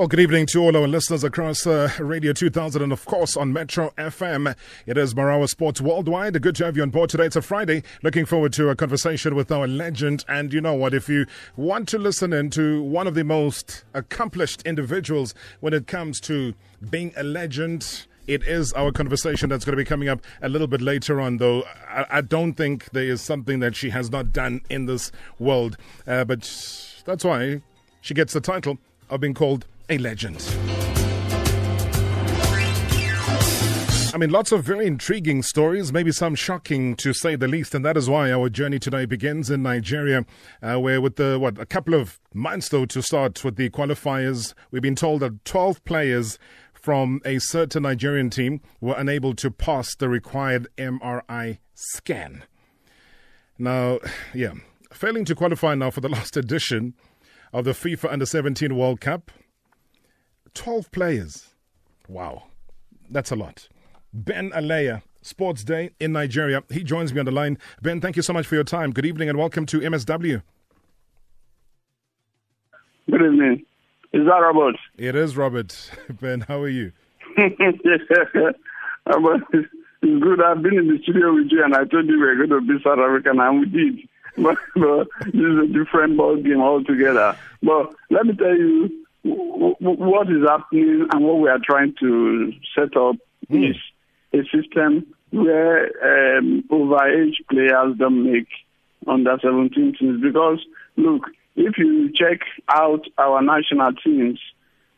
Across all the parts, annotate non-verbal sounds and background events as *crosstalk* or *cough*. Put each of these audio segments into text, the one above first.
Well, good evening to all our listeners across uh, Radio 2000 and, of course, on Metro FM. It is Marawa Sports Worldwide. Good to have you on board today. It's a Friday. Looking forward to a conversation with our legend. And you know what? If you want to listen in to one of the most accomplished individuals when it comes to being a legend, it is our conversation that's going to be coming up a little bit later on, though. I, I don't think there is something that she has not done in this world. Uh, but that's why she gets the title of being called a legend. I mean, lots of very intriguing stories, maybe some shocking to say the least, and that is why our journey today begins in Nigeria, uh, where with the what a couple of months though to start with the qualifiers, we've been told that 12 players from a certain Nigerian team were unable to pass the required MRI scan. Now, yeah, failing to qualify now for the *laughs* last edition of the FIFA Under 17 World Cup, 12 players. Wow, that's a lot. Ben Alaiya, Sports Day in Nigeria. He joins me on the line. Ben, thank you so much for your time. Good evening and welcome to MSW. Good evening. Is that Robert? It is Robert. *laughs* Ben, how are you? *laughs* Robert, it's good. I've been in the studio with you and I told you we were going to be South African and we did. *laughs* But, but this is a different ball game altogether. But let me tell you what is happening and what we are trying to set up mm. is a system where um, overage players don't make under 17 teams. Because, look, if you check out our national teams,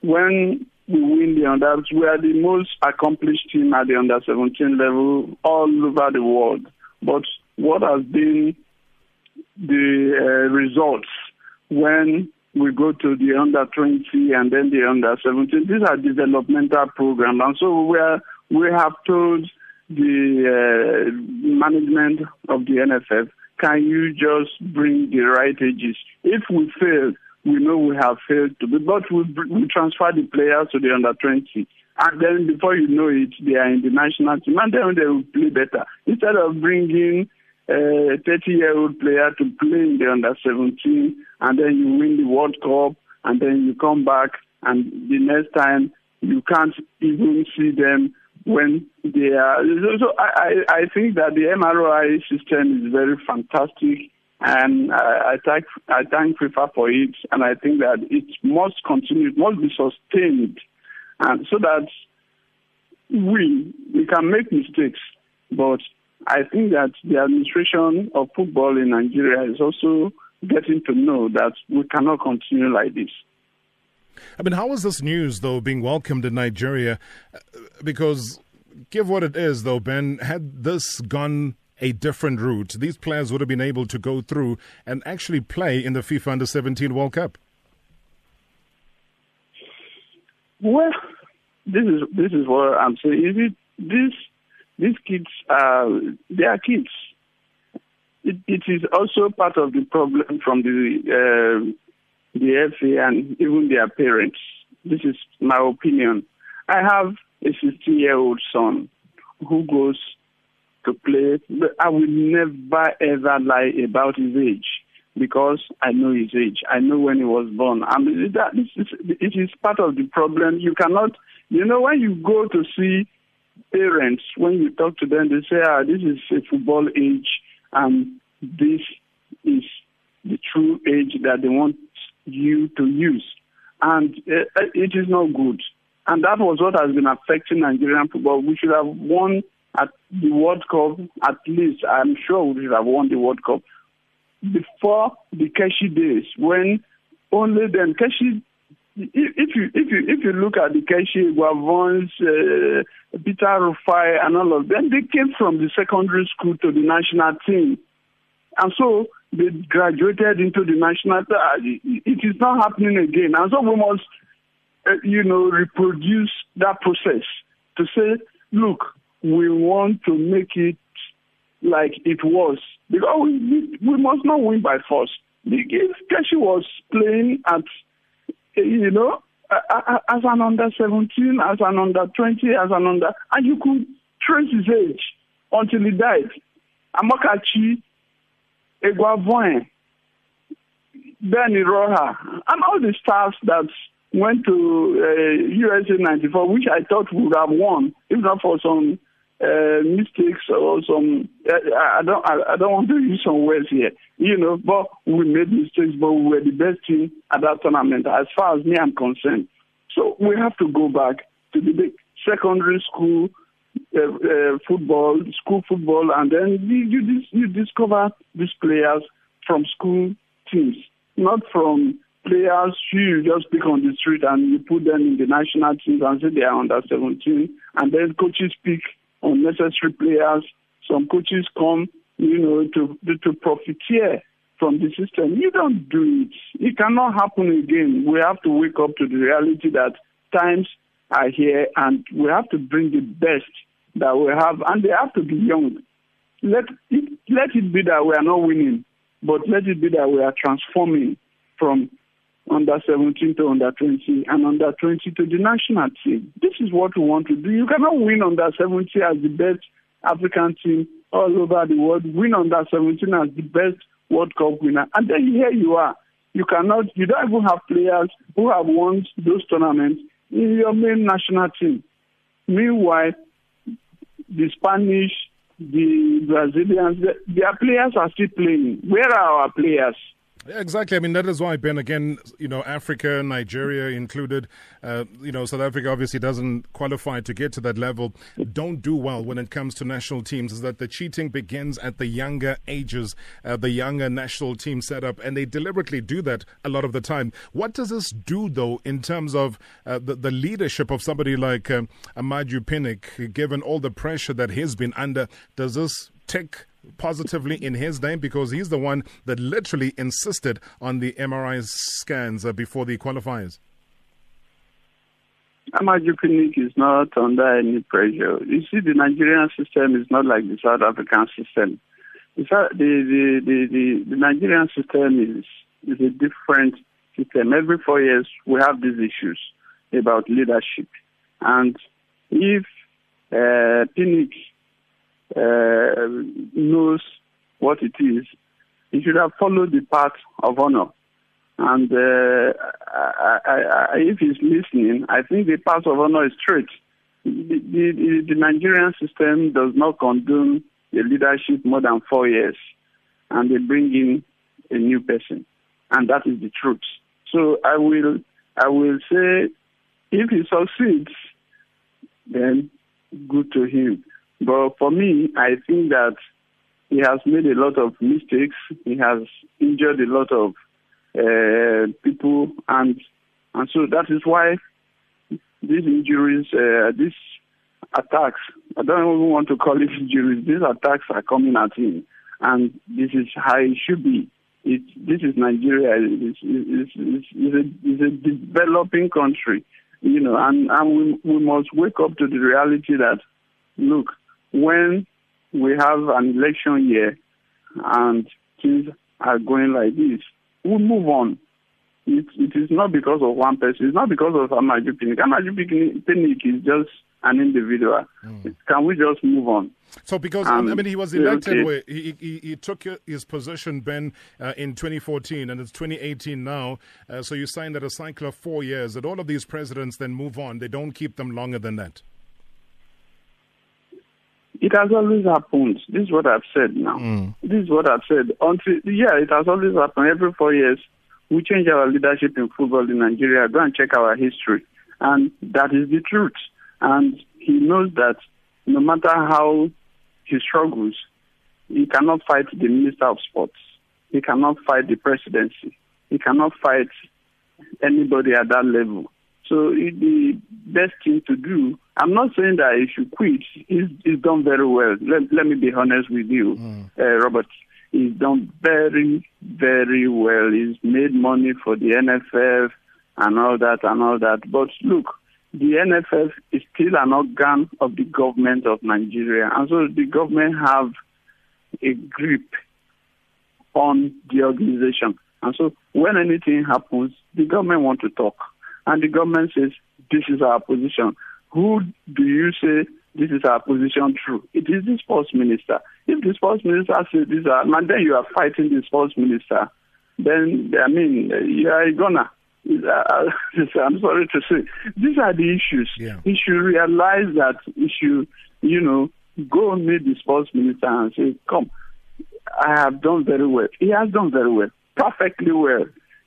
when we win the under, we are the most accomplished team at the under 17 level all over the world. But what has been the uh, results when we go to the under 20 and then the under 17. These are developmental programs. And so we, are, we have told the uh, management of the NFF, can you just bring the right ages? If we fail, we know we have failed to be, but we, we transfer the players to the under 20. And then before you know it, they are in the national team, and then they will play better. Instead of bringing Eh, a 30 year old player to play in the under 17 and then you win the World Cup and then you come back and the next time you can't even see them when they are. So I, I think that the MRI system is very fantastic and I, I thank I thank FIFA for it and I think that it must continue, it must be sustained and so that we we can make mistakes but I think that the administration of football in Nigeria is also getting to know that we cannot continue like this. I mean, how is this news, though, being welcomed in Nigeria? Because, give what it is, though, Ben, had this gone a different route, these players would have been able to go through and actually play in the FIFA Under 17 World Cup. Well, this is this is what I'm saying. Is it this these kids are they are kids. It, it is also part of the problem from the uh, the FA and even their parents. This is my opinion. I have a 16 year old son who goes to play, but I will never ever lie about his age because I know his age. I know when he was born. I mean, that is, it is part of the problem. You cannot, you know, when you go to see parents, when you talk to them, they say, ah, this is a football age and this is the true age that they want you to use. And uh, it is not good. And that was what has been affecting Nigerian football. We should have won at the World Cup, at least, I'm sure we should have won the World Cup before the Keshi days, when only then Keshi if you if you if you look at the Keshi Guavons, uh, Peter Rufai, and all of them, they came from the secondary school to the national team, and so they graduated into the national. It is not happening again, and so we must, uh, you know, reproduce that process to say, look, we want to make it like it was because we, we must not win by force. If Keshi was playing at you know, as an under 17, as an under 20, as an under, and you could trace his age until he died. Amokachi, Eguavoen, Ben Iroha, and all the stars that went to uh, USA 94, which I thought would have won, if not for some uh, mistakes or some. Uh, I don't. I, I, don't want to use some words here, you know. But we made mistakes, but we were the best team at that tournament, as far as me I'm concerned. So we have to go back to the secondary school uh, uh, football, school football, and then you you, discover these players from school teams, not from players you just pick on the street and you put them in the national teams and say they are under 17, and then coaches pick unnecessary players. Some coaches come, you know, to to profiteer from the system. You don't do it. It cannot happen again. We have to wake up to the reality that times are here and we have to bring the best that we have, and they have to be young. Let it, let it be that we are not winning, but let it be that we are transforming from under 17 to under 20 and under 20 to the national team. This is what we want to do. You cannot win under 17 as the best African team all over the world, win under 17 as the best World Cup winner, and then here you are. You cannot, you don't even have players who have won those tournaments in your main national team. Meanwhile, the Spanish, the Brazilians, their players are still playing. Where are our players? Yeah, exactly. I mean, that is why, Ben, again, you know, Africa, Nigeria included, uh, you know, South Africa obviously doesn't qualify to get to that level, don't do well when it comes to national teams, is that the cheating begins at the younger ages, uh, the younger national team setup, and they deliberately do that a lot of the time. What does this do, though, in terms of uh, the, the, leadership of somebody like um, Amaju Pinnick, given all the pressure that he's been under? Does this tick positively in his name because he's the one that literally insisted on the MRI scans uh, before the qualifiers. Amaju Pinnick is not under any pressure. You see, the Nigerian system is not like the South African system. The, the, the, the, the Nigerian system is, is a different system. Every four years, we have these issues about leadership. And if uh, Pinnick uh, knows what it is, he should have followed the path of honor. And uh, I, I, I, if he's listening, I think the path of honor is straight. The, the, the, Nigerian system does not condone the leadership more than four years, and they bring in a new person, and that is the truth. So I will, I will say, if he succeeds, then good to him. But for me, I think that he has made a lot of mistakes. He has injured a lot of uh, people, and and so that is why these injuries, uh, these attacks, I don't even want to call it *laughs* injuries. These attacks are coming at him, and this is how it should be. It, this is Nigeria. It's, it's, it's, a, it's a developing country, you know, and, and we, we must wake up to the reality that, look, when we have an election year and things are going like this, we move on. It, it is not because of one person. It's not because of Amaju Pinnick. Amaju Pinnick is just an individual. Mm. Can we just move on? So, because um, I mean, he was elected, okay. he, he, he took his position, Ben, uh, in 2014, and it's 2018 now. Uh, so, you signed that a cycle of four years. That all of these presidents then move on; they don't keep them longer than that. It has always happened. This is what I've said now. Mm. This is what I've said. Until yeah, it has always happened. Every four years, we change our leadership in football in Nigeria. Go and check our history, and that is the truth. And he knows that no matter how he struggles, he cannot fight the minister of sports. He cannot fight the presidency. He cannot fight anybody at that level. So the best thing to do, I'm not saying that he should quit. He's, he's done very well. Let, let me be honest with you, mm. uh, Robert. He's done very, very well. He's made money for the NFF and all that and all that. But look, the NFF is still an organ of the government of Nigeria. And so the government have a grip on the organization. And so when anything happens, the government want to talk and the government says this is our position. Who do you say this is our position true? It is the sports minister. If the sports minister says this, and then you are fighting the sports minister, then I mean you are a gunner. uh, *laughs* I'm sorry to say, these are the issues. Yeah. He should realize that he should, you know, go and meet the sports minister and say, come, I have done very well. He has done very well, perfectly well.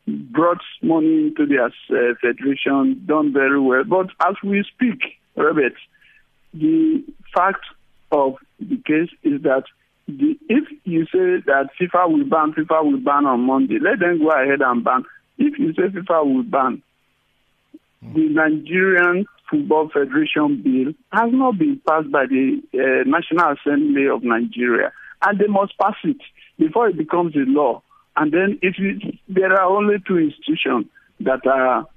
Brought money into the uh, federation, done very well. But as we speak, Robert, the fact of the case is that the, if you say that FIFA will ban, FIFA will ban on Monday, let them go ahead and ban. If you say FIFA will ban, the Nigerian Football Federation bill has not been passed by the uh, National Assembly of Nigeria, and they must pass it before it becomes a law. And then, if there are only two institutions that are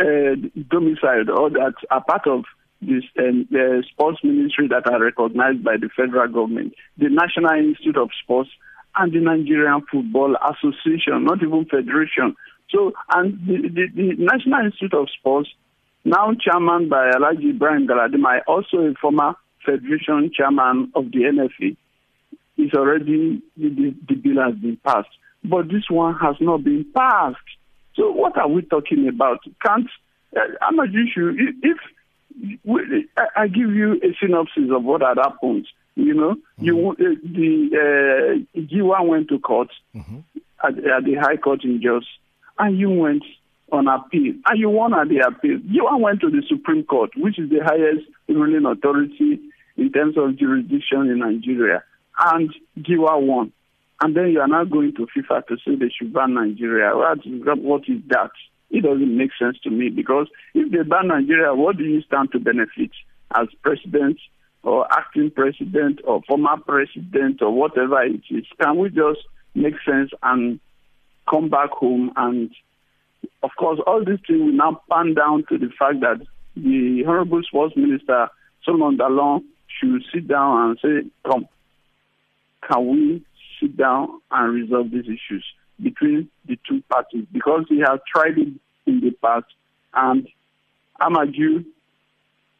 uh, domiciled or that are part of this um, the sports ministry that are recognized by the federal government, the National Institute of Sports and the Nigerian Football Association, not even federation. So, and the, the, the National Institute of Sports, now chairman by Alhaji Ibrahim Galadima, also a former federation chairman of the NFA, is already, the, the bill has been passed. But this one has not been passed. So what are we talking about? Can't, uh, Ahmad Yusuf, if, if I, I give you a synopsis of what had happened. You know, mm-hmm. you uh, the uh, Giwa went to court mm-hmm. at, at, the High Court in Jos, and you went on appeal, and you won at the appeal. Giwa went to the Supreme Court, which is the highest ruling authority in terms of jurisdiction in Nigeria, and Giwa won. And then you are now going to FIFA to say they should ban Nigeria. What is, what is that? It doesn't make sense to me because if they ban Nigeria, what do you stand to benefit as president or acting president or former president or whatever it is? Can we just make sense and come back home? And of course, all these things will now pan down to the fact that the Honorable Sports Minister, Solomon Dalung, should sit down and say, come, can we sit down and resolve these issues between the two parties? Because we have tried it in the past and Amaju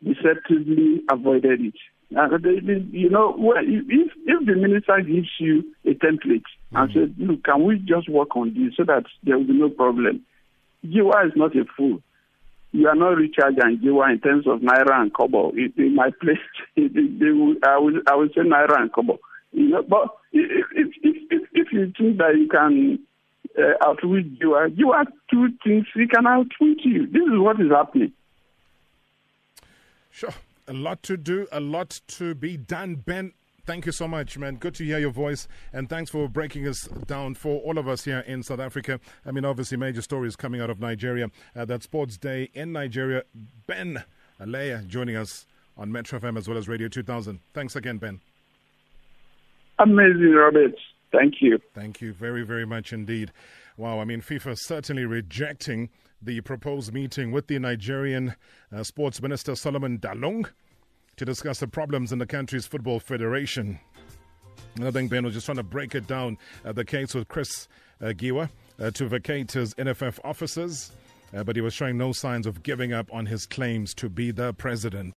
deceptively avoided it. Uh, they, they, you know, well, if if the minister gives you a template mm-hmm. and says, "Look, can we just work on this so that there will be no problem?" Giwa is not a fool. You are not Richard and Giwa in terms of naira and kobo. In my place, they, they will, I will I will say naira and kobo. You know, but if if if, if you think that you can uh, outwit you Giwa two things he can outwit you. This is what is happening. Sure. A lot to do, a lot to be done. Ben, thank you so much, man. Good to hear your voice. And thanks for breaking us down for all of us here in South Africa. I mean, obviously, major stories coming out of Nigeria. Uh, that Sports Day in Nigeria. Ben Alaiya joining us on Metro FM as well as Radio 2000. Thanks again, Ben. Amazing, Robert. Thank you. Thank you very, very much indeed. Wow, I mean, FIFA certainly rejecting the proposed meeting with the Nigerian uh, Sports Minister Solomon Dalung to discuss the problems in the country's football federation. I think Ben was just trying to break it down uh, the case with Chris uh, Giwa uh, to vacate his NFF offices, uh, but he was showing no signs of giving up on his claims to be the president.